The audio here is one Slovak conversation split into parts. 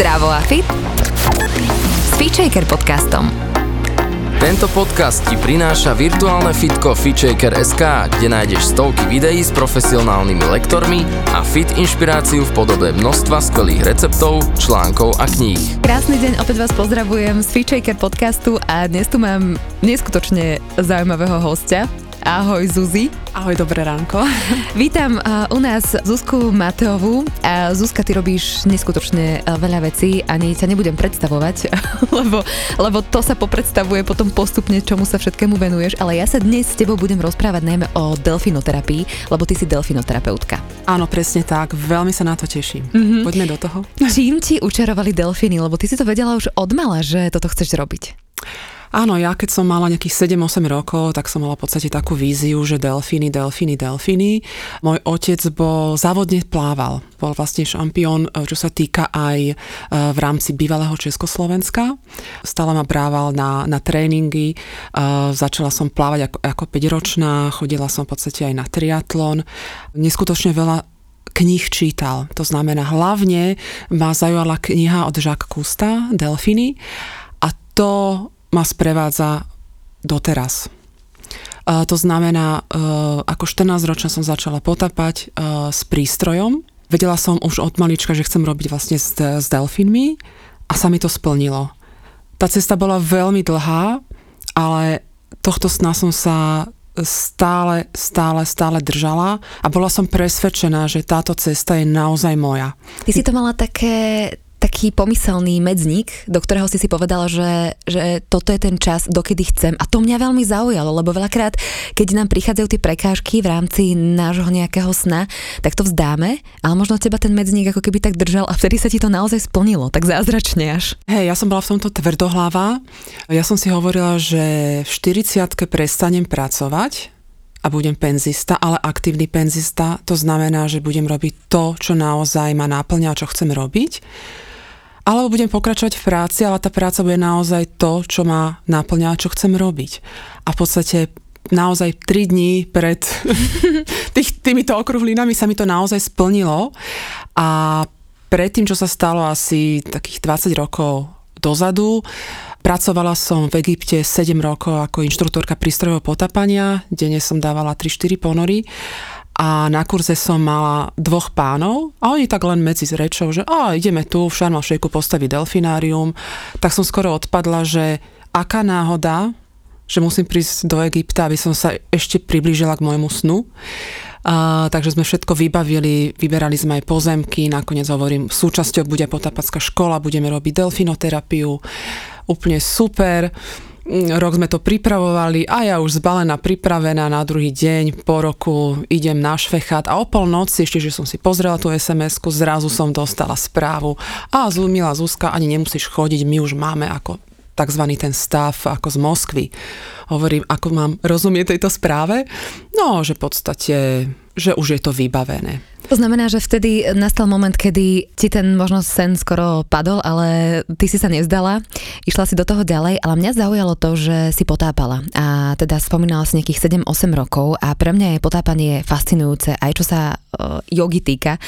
Zdravo a fit s Feature podcastom. Tento podcast ti prináša virtuálne fitko FitShaker.sk, kde nájdeš stovky videí s profesionálnymi lektormi a fit inšpiráciu v podobe množstva skvelých receptov, článkov a kníh. Krásny deň, opäť vás pozdravujem z FitShaker podcastu a dnes tu mám neskutočne zaujímavého hostia. Ahoj Zuzi. Ahoj, dobré ránko. Vítam uh, u nás Zuzku Mateovú. A Zuzka, ty robíš neskutočne uh, veľa vecí, ani ťa nebudem predstavovať, lebo, lebo to sa popredstavuje potom postupne, čomu sa všetkému venuješ, ale ja sa dnes s tebou budem rozprávať najmä o delfinoterapii, lebo ty si delfinoterapeutka. Áno, presne tak, veľmi sa na to teším. Mm-hmm. Poďme do toho. Čím ti učarovali delfíny, lebo ty si to vedela už odmala, že toto chceš robiť? Áno, ja keď som mala nejakých 7-8 rokov, tak som mala v podstate takú víziu, že delfíny, delfíny, delfíny. Môj otec bol závodne plával. Bol vlastne šampión, eh, čo sa týka aj eh, v rámci bývalého Československa. Stále ma brával na, na tréningy. Eh, začala som plávať ako, ako 5-ročná, chodila som v podstate aj na triatlon. Neskutočne veľa knih čítal. To znamená, hlavne ma zaujala kniha od Jacques Cousta, Delfiny. A to ma sprevádza doteraz. Uh, to znamená, uh, ako 14 ročná som začala potapať uh, s prístrojom. Vedela som už od malička, že chcem robiť vlastne s, s delfínmi a sa mi to splnilo. Tá cesta bola veľmi dlhá, ale tohto sna som sa stále, stále, stále držala a bola som presvedčená, že táto cesta je naozaj moja. Ty si to mala také, taký pomyselný medzník, do ktorého si si povedala, že, že toto je ten čas, dokedy chcem. A to mňa veľmi zaujalo, lebo veľakrát, keď nám prichádzajú tie prekážky v rámci nášho nejakého sna, tak to vzdáme, ale možno teba ten medzník ako keby tak držal a vtedy sa ti to naozaj splnilo, tak zázračne až. Hej, ja som bola v tomto tvrdohlava. Ja som si hovorila, že v 40 prestanem pracovať, a budem penzista, ale aktívny penzista, to znamená, že budem robiť to, čo naozaj ma náplňa a čo chcem robiť alebo budem pokračovať v práci, ale tá práca bude naozaj to, čo ma naplňa, čo chcem robiť. A v podstate naozaj 3 dní pred tých, týmito okruhlinami sa mi to naozaj splnilo. A predtým, čo sa stalo asi takých 20 rokov dozadu, Pracovala som v Egypte 7 rokov ako inštruktorka prístrojového potapania, denne som dávala 3-4 ponory a na kurze som mala dvoch pánov a oni tak len medzi rečou, že a ideme tu v Sharm šejku postaviť delfinárium, tak som skoro odpadla, že aká náhoda, že musím prísť do Egypta, aby som sa ešte priblížila k môjmu snu. A, takže sme všetko vybavili, vyberali sme aj pozemky, nakoniec hovorím, súčasťou bude potapacká škola, budeme robiť delfinoterapiu, úplne super. Rok sme to pripravovali a ja už zbalená, pripravená na druhý deň po roku idem na švechat a o polnoci ešte, že som si pozrela tú sms zrazu som dostala správu a milá Zuzka, ani nemusíš chodiť, my už máme ako tzv. ten stav ako z Moskvy. Hovorím, ako mám rozumieť tejto správe? No, že v podstate, že už je to vybavené. To znamená, že vtedy nastal moment, kedy ti ten možno sen skoro padol, ale ty si sa nevzdala, išla si do toho ďalej, ale mňa zaujalo to, že si potápala. A teda spomínala si nejakých 7-8 rokov a pre mňa je potápanie fascinujúce, aj čo sa uh, jogy týka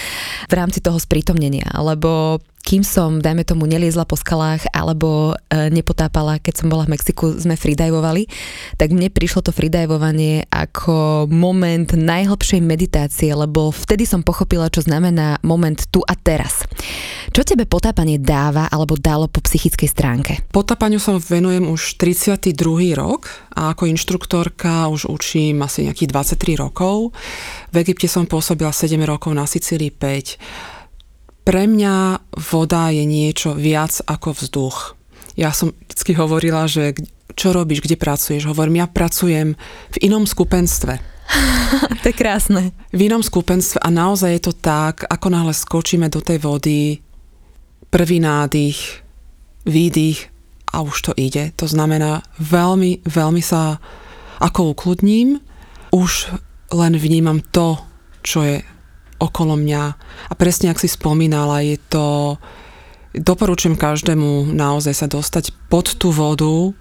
v rámci toho sprítomnenia, lebo kým som, dajme tomu, neliezla po skalách alebo e, nepotápala, keď som bola v Mexiku, sme freedivovali, tak mne prišlo to freedivovanie ako moment najhlbšej meditácie, lebo vtedy som pochopila, čo znamená moment tu a teraz. Čo tebe potápanie dáva alebo dalo po psychickej stránke? Potápaniu sa venujem už 32. rok a ako inštruktorka už učím asi nejakých 23 rokov. V Egypte som pôsobila 7 rokov, na Sicílii 5 pre mňa voda je niečo viac ako vzduch. Ja som vždy hovorila, že čo robíš, kde pracuješ? Hovorím, ja pracujem v inom skupenstve. to je krásne. V inom skupenstve a naozaj je to tak, ako náhle skočíme do tej vody, prvý nádych, výdych a už to ide. To znamená, veľmi, veľmi sa ako ukludním, už len vnímam to, čo je okolo mňa. A presne, ak si spomínala, je to... Doporučujem každému naozaj sa dostať pod tú vodu,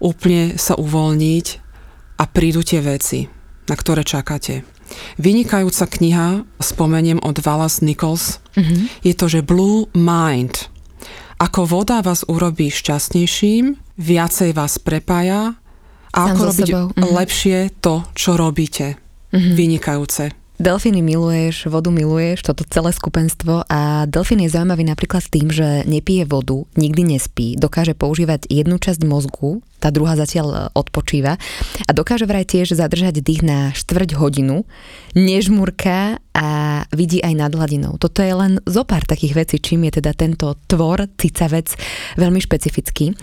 úplne sa uvoľniť a prídu tie veci, na ktoré čakáte. Vynikajúca kniha, spomeniem od Wallace Nichols, mm-hmm. je to, že Blue Mind. Ako voda vás urobí šťastnejším, viacej vás prepája a Sám ako robiť sebou. Mhm. lepšie to, čo robíte. Vynikajúce. Delfíny miluješ, vodu miluješ, toto celé skupenstvo. A delfín je zaujímavý napríklad tým, že nepije vodu, nikdy nespí, dokáže používať jednu časť mozgu, tá druhá zatiaľ e, odpočíva a dokáže vraj tiež zadržať dých na štvrť hodinu, nežmurká a vidí aj nad hladinou. Toto je len zo pár takých vecí, čím je teda tento tvor, cicavec, veľmi špecifický,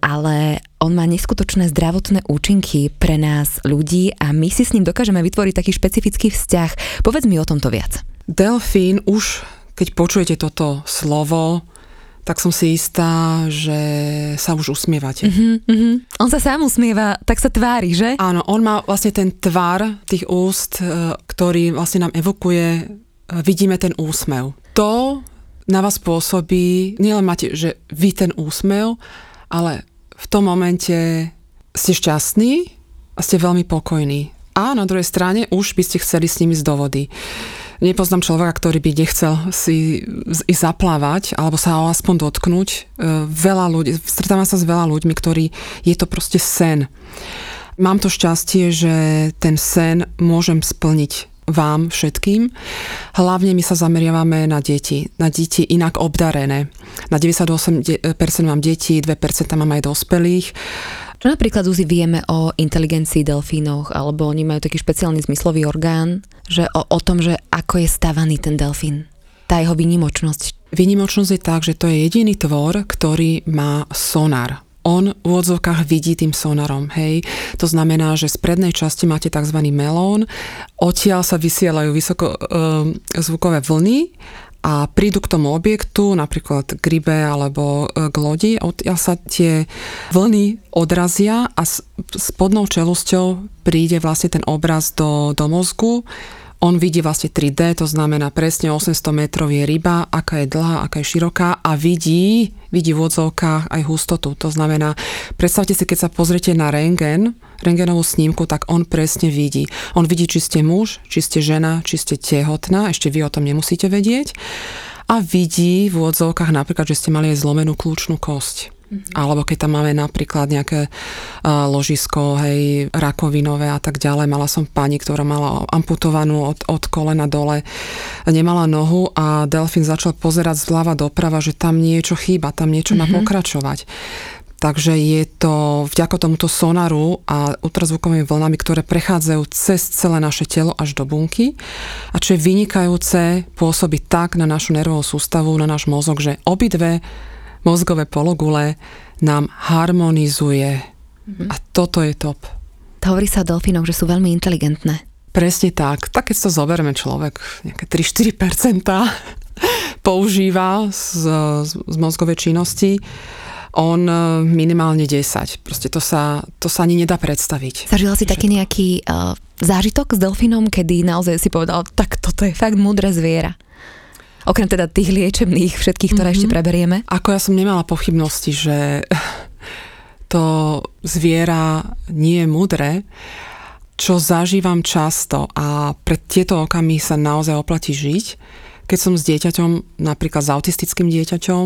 ale on má neskutočné zdravotné účinky pre nás ľudí a my si s ním dokážeme vytvoriť taký špecifický vzťah. Povedz mi o tomto viac. Delfín už, keď počujete toto slovo, tak som si istá, že sa už usmievate. Mhm, mhm. On sa sám usmieva, tak sa tvári, že? Áno, on má vlastne ten tvar tých úst, e, ktorý vlastne nám evokuje, e, vidíme ten úsmev. To na vás pôsobí, nielen máte, že vy ten úsmev, ale v tom momente ste šťastní a ste veľmi pokojní. A na druhej strane už by ste chceli s nimi ísť do vody. Nepoznám človeka, ktorý by nechcel si ísť zaplávať alebo sa ho aspoň dotknúť. E, Veľa ľudí, stretávam sa s veľa ľuďmi, ktorí je to proste sen. Mám to šťastie, že ten sen môžem splniť vám všetkým. Hlavne my sa zameriavame na deti, na deti inak obdarené. Na 98% mám deti, 2% mám aj dospelých. Čo napríklad Uzi vieme o inteligencii delfínov, alebo oni majú taký špeciálny zmyslový orgán, že o, o tom, že ako je stavaný ten delfín. Tá jeho výnimočnosť. Výnimočnosť je tak, že to je jediný tvor, ktorý má sonar. On v úvodzovkách vidí tým sonarom, hej. To znamená, že z prednej časti máte tzv. melón, odtiaľ sa vysielajú vysoko e, zvukové vlny a prídu k tomu objektu, napríklad k rybe alebo e, k lodi, odtiaľ sa tie vlny odrazia a spodnou čelusťou príde vlastne ten obraz do, do mozgu, on vidí vlastne 3D, to znamená presne 800 metrov je ryba, aká je dlhá, aká je široká a vidí, vidí v odzovkách aj hustotu. To znamená, predstavte si, keď sa pozriete na rengen, rengenovú snímku, tak on presne vidí. On vidí, či ste muž, či ste žena, či ste tehotná, ešte vy o tom nemusíte vedieť. A vidí v odzovkách napríklad, že ste mali aj zlomenú kľúčnú kosť. Mm-hmm. Alebo keď tam máme napríklad nejaké uh, ložisko, hej, rakovinové a tak ďalej. Mala som pani, ktorá mala amputovanú od, od kolena dole, nemala nohu a delfín začal pozerať zľava doprava, že tam niečo chýba, tam niečo mm-hmm. má pokračovať. Takže je to vďaka tomuto sonaru a ultrazvukovými vlnami, ktoré prechádzajú cez celé naše telo až do bunky. A čo je vynikajúce, pôsobí tak na našu nervovú sústavu, na náš mozog, že obidve mozgové pologule nám harmonizuje. Mm-hmm. A toto je top. Hovorí sa o delfínoch, že sú veľmi inteligentné. Presne tak. Tak keď to zoberieme človek, nejaké 3-4% používa z, z, z mozgovej činnosti, on minimálne 10. Proste to sa, to sa ani nedá predstaviť. Zažila si taký nejaký uh, zážitok s delfínom, kedy naozaj si povedal, tak toto je fakt múdre zviera. Okrem teda tých liečebných všetkých, ktoré mm-hmm. ešte preberieme. Ako ja som nemala pochybnosti, že to zviera nie je mudré, čo zažívam často a pre tieto okamy sa naozaj oplatí žiť. Keď som s dieťaťom, napríklad s autistickým dieťaťom,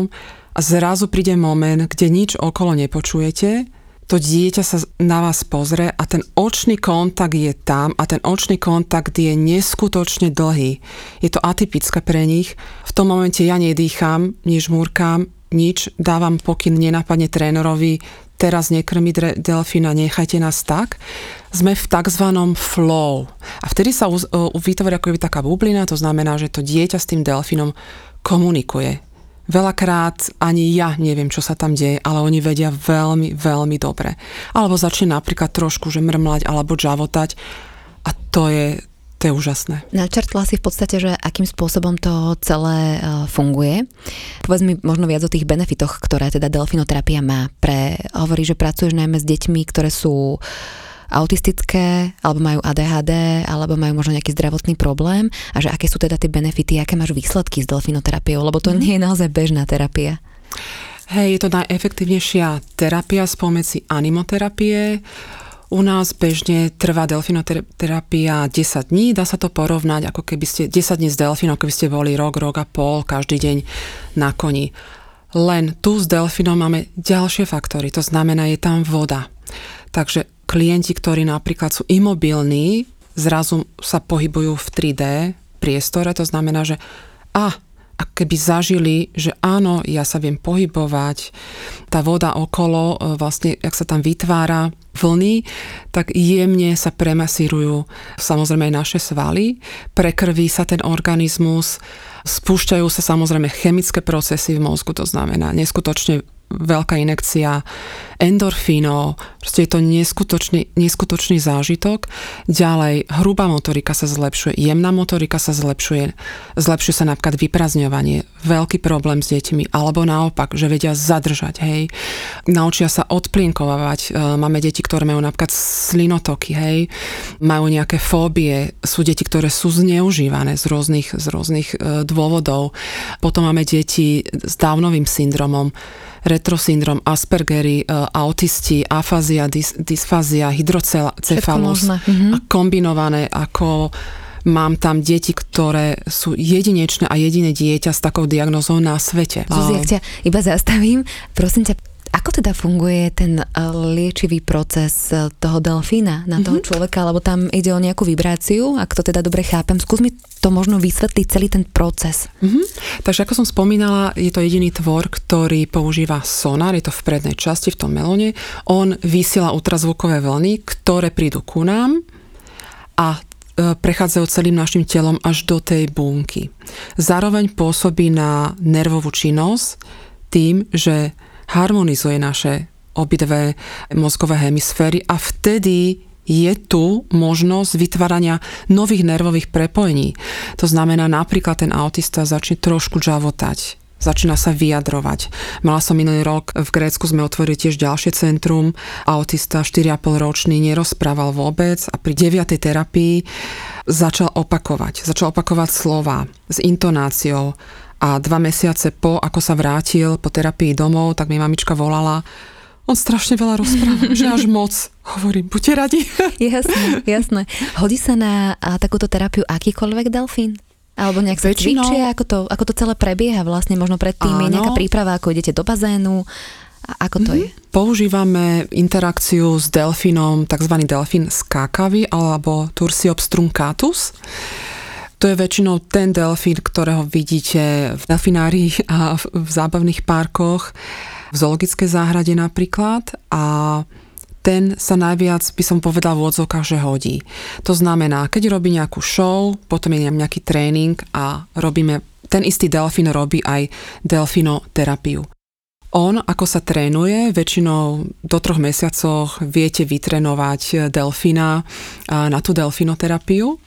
a zrazu príde moment, kde nič okolo nepočujete, to dieťa sa na vás pozrie a ten očný kontakt je tam a ten očný kontakt je neskutočne dlhý. Je to atypické pre nich. V tom momente ja nedýcham, nežmúrkam, nič, dávam pokyn nenápadne trénerovi, teraz nekrmiť delfína, nechajte nás tak. Sme v tzv. flow. A vtedy sa vytvorí ako taká bublina, to znamená, že to dieťa s tým delfínom komunikuje Veľakrát ani ja neviem, čo sa tam deje, ale oni vedia veľmi, veľmi dobre. Alebo začne napríklad trošku že mrmlať alebo žavotať a to je, to je úžasné. Načrtla si v podstate, že akým spôsobom to celé uh, funguje. Povedz mi možno viac o tých benefitoch, ktoré teda delfinoterapia má. Pre, hovorí, že pracuješ najmä s deťmi, ktoré sú autistické, alebo majú ADHD, alebo majú možno nejaký zdravotný problém a že aké sú teda tie benefity, aké máš výsledky s delfinoterapiou, lebo to mm. nie je naozaj bežná terapia. Hej, je to najefektívnejšia terapia spomedzi animoterapie. U nás bežne trvá delfinoterapia 10 dní, dá sa to porovnať, ako keby ste 10 dní s delfínom, keby ste boli rok, rok a pol, každý deň na koni. Len tu s delfínom máme ďalšie faktory, to znamená, je tam voda. Takže klienti, ktorí napríklad sú imobilní, zrazu sa pohybujú v 3D priestore, to znamená, že a, a keby zažili, že áno, ja sa viem pohybovať, tá voda okolo, e, vlastne, ak sa tam vytvára vlny, tak jemne sa premasírujú samozrejme aj naše svaly, prekrví sa ten organizmus, spúšťajú sa samozrejme chemické procesy v mozgu, to znamená neskutočne veľká inekcia endorfínov, proste je to neskutočný, neskutočný zážitok. Ďalej, hrubá motorika sa zlepšuje, jemná motorika sa zlepšuje, zlepšuje sa napríklad vyprazňovanie, veľký problém s deťmi, alebo naopak, že vedia zadržať, hej. Naučia sa odplienkovať, e, máme deti, ktoré majú napríklad slinotoky, hej, majú nejaké fóbie, sú deti, ktoré sú zneužívané z rôznych, z rôznych e, dôvodov. Potom máme deti s Downovým syndromom, retrosyndrom, Aspergery, e, autisti, afázia, dys, dysfázia, hydrocefalus mhm. a kombinované ako mám tam deti, ktoré sú jedinečné a jediné dieťa s takou diagnozou na svete. Zuzi, ak ťa iba zastavím, prosím ťa, ako teda funguje ten eh, liečivý proces eh, toho delfína na toho mm-hmm. človeka, lebo tam ide o nejakú vibráciu, ak to teda dobre chápem. Skús mi to možno vysvetliť celý ten proces. Mm-hmm. Takže ako som spomínala, je to jediný tvor, ktorý používa sonar, je to v prednej časti, v tom melóne. On vysiela ultrazvukové vlny, ktoré prídu ku nám a eh, prechádzajú celým našim telom až do tej bunky. Zároveň pôsobí na nervovú činnosť tým, že harmonizuje naše obidve mozgové hemisféry a vtedy je tu možnosť vytvárania nových nervových prepojení. To znamená, napríklad ten autista začne trošku žavotať, začína sa vyjadrovať. Mala som minulý rok, v Grécku sme otvorili tiež ďalšie centrum, autista 4,5 ročný nerozprával vôbec a pri 9. terapii začal opakovať. Začal opakovať slova s intonáciou a dva mesiace po, ako sa vrátil po terapii domov, tak mi mamička volala, on strašne veľa rozpráva, že až moc. Hovorím, buďte radi. Jasné, jasné. Hodí sa na a, takúto terapiu akýkoľvek delfín? Alebo nejak sa Väčšinou... cvičia, ako to, ako to celé prebieha vlastne, možno predtým je nejaká príprava, ako idete do bazénu, a ako to mm-hmm. je? Používame interakciu s delfínom, tzv. delfín skákavý alebo Tursiops truncatus. To je väčšinou ten delfín, ktorého vidíte v delfinári a v zábavných parkoch, v zoologickej záhrade napríklad a ten sa najviac, by som povedal v odzokách, že hodí. To znamená, keď robí nejakú show, potom je nejaký tréning a robíme, ten istý delfín robí aj delfinoterapiu. On, ako sa trénuje, väčšinou do troch mesiacoch viete vytrenovať delfína na tú delfinoterapiu.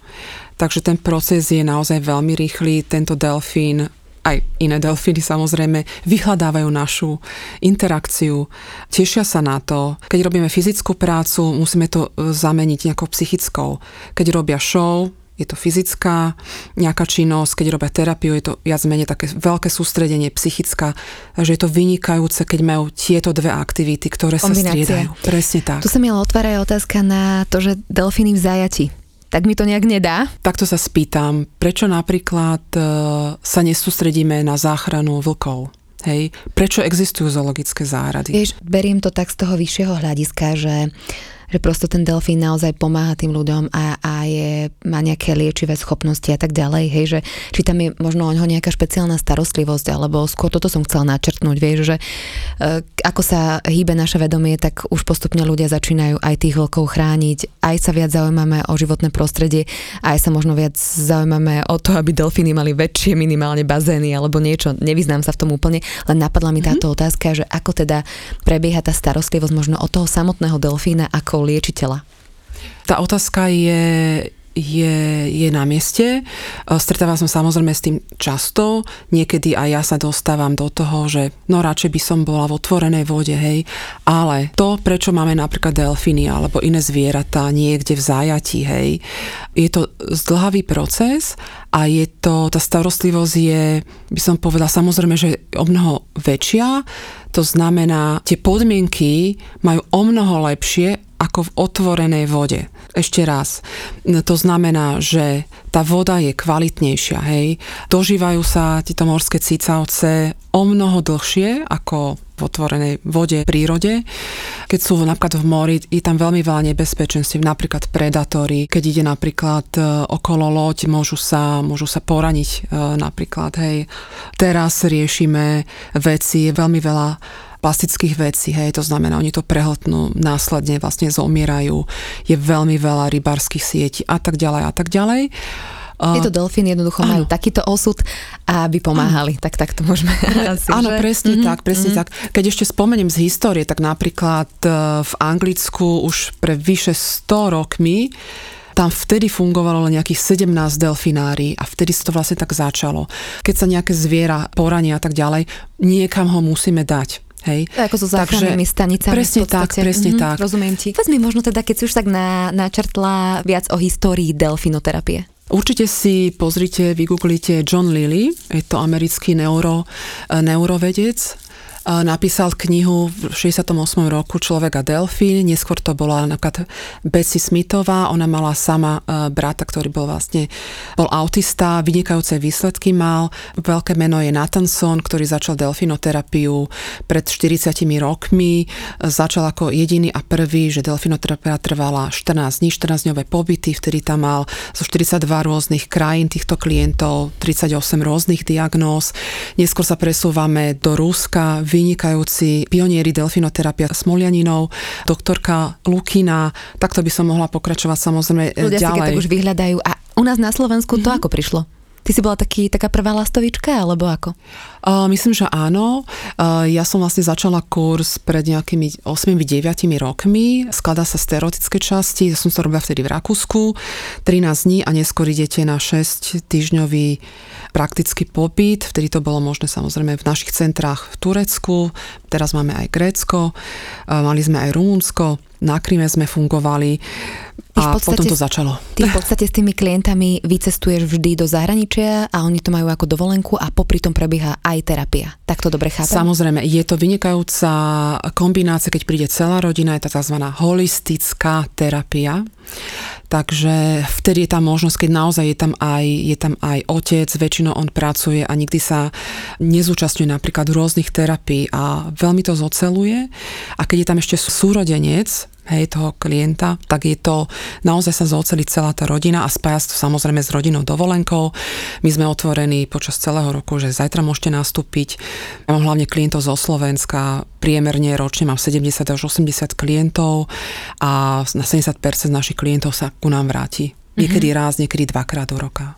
Takže ten proces je naozaj veľmi rýchly. Tento delfín aj iné delfíny samozrejme vyhľadávajú našu interakciu, tešia sa na to. Keď robíme fyzickú prácu, musíme to e, zameniť nejakou psychickou. Keď robia show, je to fyzická nejaká činnosť, keď robia terapiu, je to viac menej také veľké sústredenie, psychická, takže je to vynikajúce, keď majú tieto dve aktivity, ktoré Kombinácia. sa striedajú. Presne tak. Tu sa mi ale otvára otázka na to, že delfíny v zajati tak mi to nejak nedá. Takto sa spýtam, prečo napríklad e, sa nesústredíme na záchranu vlkov? Hej, prečo existujú zoologické záhrady? Vieš, beriem to tak z toho vyššieho hľadiska, že že prosto ten delfín naozaj pomáha tým ľuďom a, a je, má nejaké liečivé schopnosti a tak ďalej, hej, že či tam je možno o ňoho nejaká špeciálna starostlivosť, alebo skôr toto som chcela načrtnúť, vieš, že e, ako sa hýbe naše vedomie, tak už postupne ľudia začínajú aj tých vlkov chrániť, aj sa viac zaujímame o životné prostredie, aj sa možno viac zaujímame o to, aby delfíny mali väčšie minimálne bazény alebo niečo, nevyznám sa v tom úplne, len napadla mi táto mm-hmm. otázka, že ako teda prebieha tá starostlivosť možno od toho samotného delfína ako liečiteľa? Tá otázka je, je, je na mieste. Stretávam som samozrejme s tým často. Niekedy aj ja sa dostávam do toho, že no radšej by som bola v otvorenej vode, hej. Ale to, prečo máme napríklad delfíny alebo iné zvieratá niekde v zájati, hej, je to zdlhavý proces a je to, tá starostlivosť je, by som povedala, samozrejme, že o mnoho väčšia. To znamená, tie podmienky majú o mnoho lepšie ako v otvorenej vode. Ešte raz. To znamená, že tá voda je kvalitnejšia, hej. Dožívajú sa tieto morské cicavce o mnoho dlhšie ako v otvorenej vode v prírode. Keď sú napríklad v mori, je tam veľmi veľa nebezpečenstiev, napríklad predátory. Keď ide napríklad e, okolo loď, môžu sa, môžu sa poraniť e, napríklad, hej. Teraz riešime veci, veľmi veľa plastických vecí, hej, to znamená, oni to prehltnú, následne vlastne zomierajú, je veľmi veľa rybárskych sietí a tak ďalej a tak ďalej. Tieto delfíny jednoducho áno. majú takýto osud aby pomáhali, áno. tak tak to môžeme asi, Áno, že? presne mm-hmm. tak, presne mm-hmm. tak. Keď ešte spomeniem z histórie, tak napríklad e, v Anglicku už pre vyše 100 rokmi tam vtedy fungovalo len nejakých 17 delfinárií a vtedy sa to vlastne tak začalo. Keď sa nejaké zviera porania a tak ďalej, niekam ho musíme dať. Hej. Ako so záchrannými stanicami. Presne tak, presne mm-hmm, tak. Rozumiem ti. Povedz mi možno teda, keď si už tak na, načrtla viac o histórii delfinoterapie. Určite si pozrite, vygooglite John Lilly, je to americký neuro, neurovedec, napísal knihu v 68. roku Človek a delfín, neskôr to bola napríklad Bessie Smithová, ona mala sama e, brata, ktorý bol vlastne, bol autista, vynikajúce výsledky mal, veľké meno je Nathanson, ktorý začal delfinoterapiu pred 40 rokmi, začal ako jediný a prvý, že delfinoterapia trvala 14 dní, 14-dňové pobyty, vtedy tam mal zo 42 rôznych krajín týchto klientov, 38 rôznych diagnóz, neskôr sa presúvame do Rúska, vynikajúci pionieri delfinoterapia Smolianinov, doktorka Lukina, takto by som mohla pokračovať samozrejme Ľudia ďalej. si keď tak už vyhľadajú. A u nás na Slovensku mm-hmm. to mhm. ako prišlo? Ty si bola taký, taká prvá lastovička, alebo ako? Uh, myslím, že áno. Uh, ja som vlastne začala kurz pred nejakými 8-9 rokmi. Skladá sa z teoretické časti. Ja som to robila vtedy v Rakúsku. 13 dní a neskôr idete na 6 týždňový praktický pobyt. Vtedy to bolo možné samozrejme v našich centrách v Turecku. Teraz máme aj Grécko. Uh, mali sme aj Rumunsko. Na Kryme sme fungovali a podstate, potom to začalo. Ty v podstate s tými klientami vycestuješ vždy do zahraničia a oni to majú ako dovolenku a popri tom prebieha aj terapia. Tak to dobre chápem? Samozrejme, je to vynikajúca kombinácia, keď príde celá rodina, je to tzv. holistická terapia. Takže vtedy je tam možnosť, keď naozaj je tam aj, je tam aj otec, väčšinou on pracuje a nikdy sa nezúčastňuje napríklad rôznych terapií a veľmi to zoceluje. A keď je tam ešte súrodenec, hej, toho klienta, tak je to, naozaj sa zoceli celá tá rodina a spája sa to samozrejme s rodinou dovolenkou. My sme otvorení počas celého roku, že zajtra môžete nastúpiť. Ja mám hlavne klientov zo Slovenska, priemerne ročne mám 70 až 80 klientov a na 70% našich klientov sa ku nám vráti. Niekedy mm-hmm. raz, niekedy dvakrát do roka.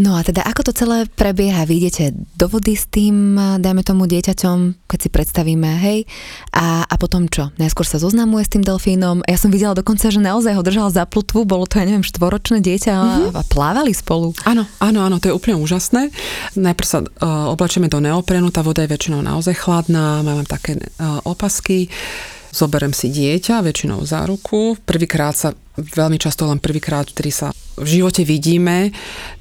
No a teda ako to celé prebieha? Vy idete do vody s tým, dajme tomu dieťaťom, keď si predstavíme, hej, a, a potom čo? Najskôr sa zoznamuje s tým delfínom. Ja som videla dokonca, že naozaj ho držal za plutvu, bolo to, ja neviem, štvoročné dieťa mm-hmm. a plávali spolu. Áno, áno, áno, to je úplne úžasné. Najprv sa uh, oblačíme do neoprenu, tá voda je väčšinou naozaj chladná, máme také uh, opasky zoberem si dieťa, väčšinou za ruku. Prvýkrát sa, veľmi často len prvýkrát, ktorý sa v živote vidíme,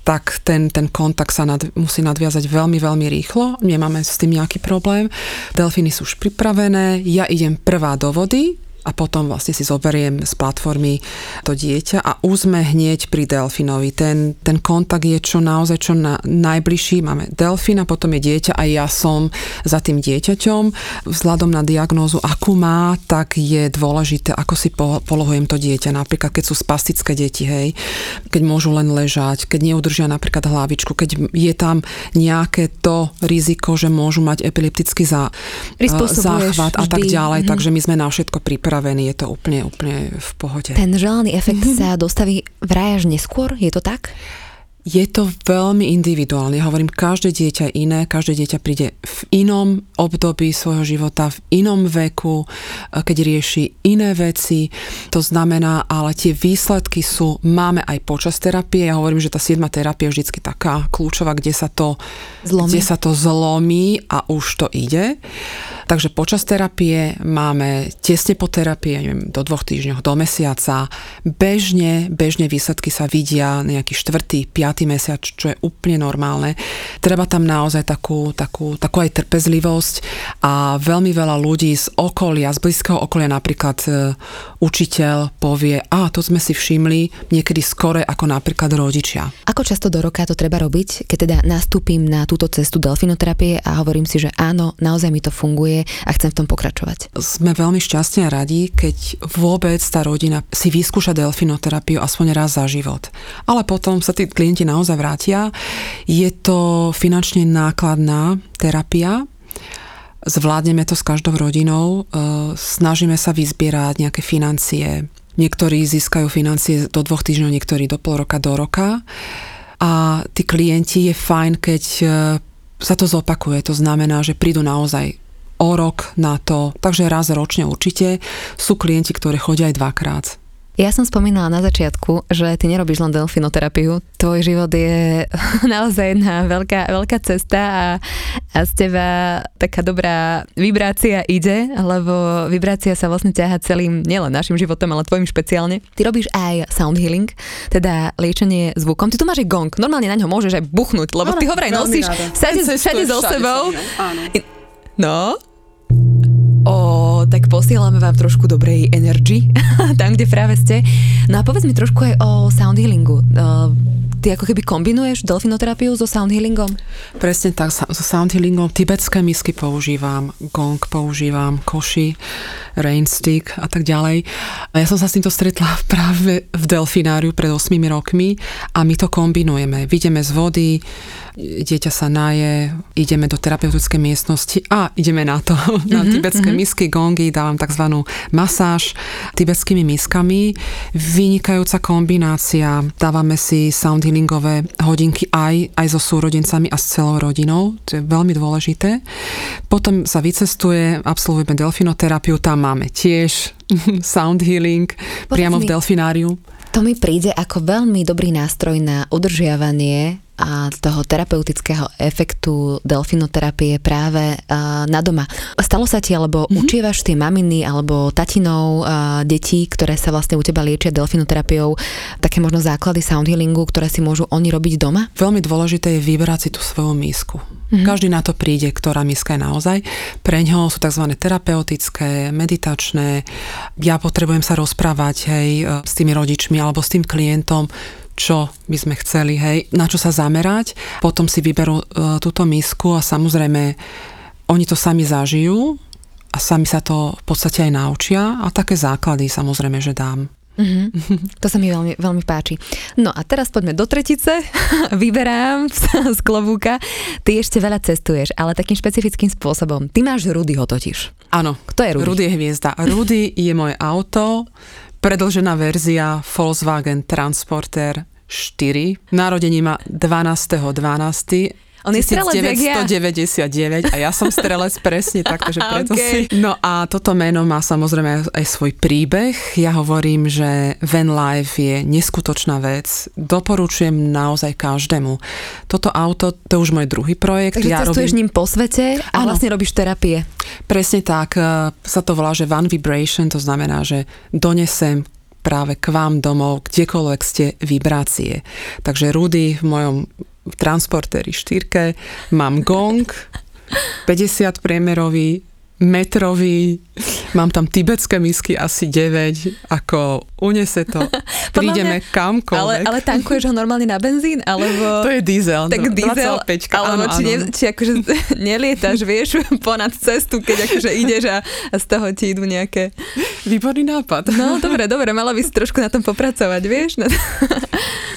tak ten, ten kontakt sa nad, musí nadviazať veľmi, veľmi rýchlo. Nemáme s tým nejaký problém. Delfíny sú už pripravené, ja idem prvá do vody, a potom vlastne si zoberiem z platformy to dieťa a už sme hneď pri delfinovi. Ten, ten kontakt je čo naozaj čo na, najbližší. Máme delfín a potom je dieťa a ja som za tým dieťaťom. Vzhľadom na diagnózu, akú má, tak je dôležité, ako si po, polohujem to dieťa. Napríklad, keď sú spastické deti, hej, keď môžu len ležať, keď neudržia napríklad hlavičku, keď je tam nejaké to riziko, že môžu mať epileptický zá, záchvat a tak ďalej. Mm-hmm. Takže my sme na všetko pripravení pripravený, je to úplne, úplne v pohode. Ten želaný efekt mm-hmm. sa dostaví vraj až neskôr, je to tak? Je to veľmi individuálne. Ja hovorím, každé dieťa je iné, každé dieťa príde v inom období svojho života, v inom veku, keď rieši iné veci. To znamená, ale tie výsledky sú, máme aj počas terapie. Ja hovorím, že tá siedma terapia je vždy taká kľúčová, kde sa to zlomí. kde sa to zlomí a už to ide. Takže počas terapie máme tesne po terapii, neviem, do dvoch týždňov, do mesiaca. Bežne, bežne výsledky sa vidia nejaký štvrtý, piatý mesiac, čo je úplne normálne. Treba tam naozaj takú, takú, takú aj trpezlivosť a veľmi veľa ľudí z okolia, z blízkeho okolia napríklad e, učiteľ povie, a to sme si všimli niekedy skore ako napríklad rodičia. Ako často do roka to treba robiť, keď teda nastúpim na túto cestu delfinoterapie a hovorím si, že áno, naozaj mi to funguje a chcem v tom pokračovať? Sme veľmi šťastní a radi, keď vôbec tá rodina si vyskúša delfinoterapiu aspoň raz za život. Ale potom sa tí klienti naozaj vrátia. Je to finančne nákladná terapia, zvládneme to s každou rodinou, e, snažíme sa vyzbierať nejaké financie. Niektorí získajú financie do dvoch týždňov, niektorí do pol roka, do roka. A tí klienti je fajn, keď e, sa to zopakuje. To znamená, že prídu naozaj o rok na to, takže raz ročne určite. Sú klienti, ktorí chodia aj dvakrát. Ja som spomínala na začiatku, že ty nerobíš len delfinoterapiu. Tvoj život je naozaj jedna veľká, veľká cesta a, a z teba taká dobrá vibrácia ide, lebo vibrácia sa vlastne ťaha celým, nielen našim životom, ale tvojim špeciálne. Ty robíš aj sound healing, teda liečenie zvukom. Ty tu máš aj gong, normálne na ňo môžeš aj buchnúť, lebo ty ho vraj nosíš všade, so sebou. No, O, tak posielame vám trošku dobrej energy tam, kde práve ste. No a povedz mi trošku aj o sound healingu. Uh, ty ako keby kombinuješ delfinoterapiu so sound healingom? Presne tak, so sound healingom tibetské misky používam, gong používam, koši, rain stick a tak ďalej. A ja som sa s týmto stretla práve v delfináriu pred 8 rokmi a my to kombinujeme. Vidíme z vody, dieťa sa naje, ideme do terapeutickej miestnosti a ideme na to, na mm-hmm, tibetské mm-hmm. misky, gongy, dávam tzv. masáž tibetskými miskami. Vynikajúca kombinácia, dávame si sound healingové hodinky aj, aj so súrodencami a s celou rodinou, to je veľmi dôležité. Potom sa vycestuje, absolvujeme delfinoterapiu, tam máme tiež sound healing Poď priamo mi, v delfináriu. To mi príde ako veľmi dobrý nástroj na udržiavanie a toho terapeutického efektu delfinoterapie práve na doma. Stalo sa ti, alebo mm-hmm. učívaš tie maminy alebo tatinov detí, ktoré sa vlastne u teba liečia delfinoterapiou, také možno základy sound healingu, ktoré si môžu oni robiť doma? Veľmi dôležité je vybrať si tú svoju misku. Mm-hmm. Každý na to príde, ktorá miska je naozaj. Pre ňo sú tzv. terapeutické, meditačné. Ja potrebujem sa rozprávať hej, s tými rodičmi alebo s tým klientom, čo by sme chceli, hej, na čo sa zamerať. Potom si vyberú e, túto misku a samozrejme oni to sami zažijú a sami sa to v podstate aj naučia a také základy samozrejme, že dám. Mm-hmm. To sa mi veľmi, veľmi páči. No a teraz poďme do tretice. Vyberám z klobúka. Ty ešte veľa cestuješ, ale takým špecifickým spôsobom. Ty máš Rudyho totiž. Áno. Kto je Rudy? Rudy je hviezda. Rudy je moje auto, predlžená verzia Volkswagen Transporter 4. Narodení má 12.12. On je strelec, 1999 a ja som strelec presne tak, že preto okay. si... No a toto meno má samozrejme aj svoj príbeh. Ja hovorím, že Van Life je neskutočná vec. Doporučujem naozaj každému. Toto auto, to je už môj druhý projekt. Takže ja cestuješ robím... ním po svete a ano. vlastne robíš terapie. Presne tak. E, sa to volá, že Van Vibration, to znamená, že donesem práve k vám domov, kdekoľvek ste vibrácie. Takže Rudy v mojom transportéri štyrke, mám gong, 50 priemerový, metrový, mám tam tibetské misky asi 9, ako unese to, prídeme mňa, kamkoľvek. Ale, ale tankuješ ho normálne na benzín, alebo... To je diesel, tak no, diesel, alebo áno, či. Ne, či akože nelietaš, vieš, ponad cestu, keď akože ideš a, a z toho ti idú nejaké... Výborný nápad. No, dobre, dobre, mala by si trošku na tom popracovať, vieš?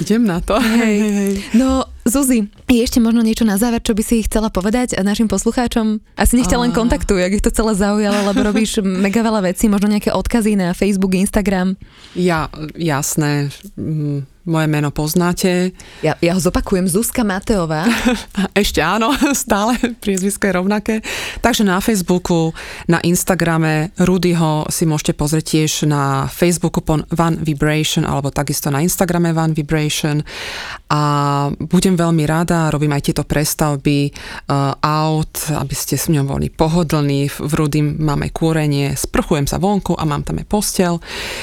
Idem na to. Hej. hej, hej. No, Zuzi, je ešte možno niečo na záver, čo by si chcela povedať našim poslucháčom? Asi nech ťa len kontaktujú, ak ich to celé zaujalo, lebo robíš mega veľa vecí, možno nejaké odkazy na Facebook, Instagram. Ja, jasné. Mm, moje meno poznáte. Ja, ja ho zopakujem, Zuzka Mateová. Ešte áno, stále priezvisko je rovnaké. Takže na Facebooku, na Instagrame Rudyho si môžete pozrieť tiež na Facebooku pon One Vibration alebo takisto na Instagrame One Vibration a budem veľmi rada, robím aj tieto prestavby uh, aut, aby ste s ňou boli pohodlní. V Rudy mám aj kúrenie, sprchujem sa vonku a mám tam aj postel.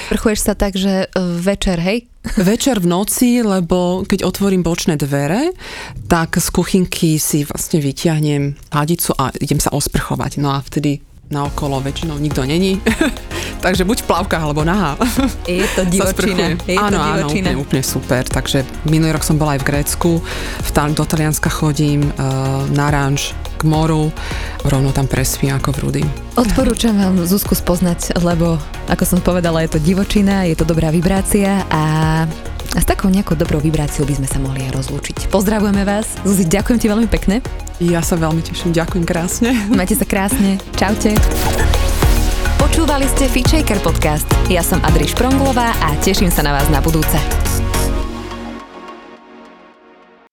Sprchuješ sa tak, že e, večer, hej? Večer v noci, lebo keď otvorím bočné dvere, tak z kuchynky si vlastne vyťahnem hadicu a idem sa osprchovať. No a vtedy naokolo väčšinou nikto není. Takže buď v plavkách alebo nahá. Je to divočina. Je áno, to divočina. áno, úplne, úplne super. Takže minulý rok som bola aj v Grécku. V Tali, do Talianska chodím uh, na ranč k moru. Rovno tam prespím ako v Rudy. Odporúčam vám Zuzku spoznať, lebo ako som povedala, je to divočina, je to dobrá vibrácia a a s takou nejakou dobrou vibráciou by sme sa mohli aj rozlúčiť. Pozdravujeme vás. Zuzi, ďakujem ti veľmi pekne. Ja sa veľmi teším, ďakujem krásne. Majte sa krásne. Čaute. Počúvali ste Feature podcast. Ja som Adri Špronglová a teším sa na vás na budúce.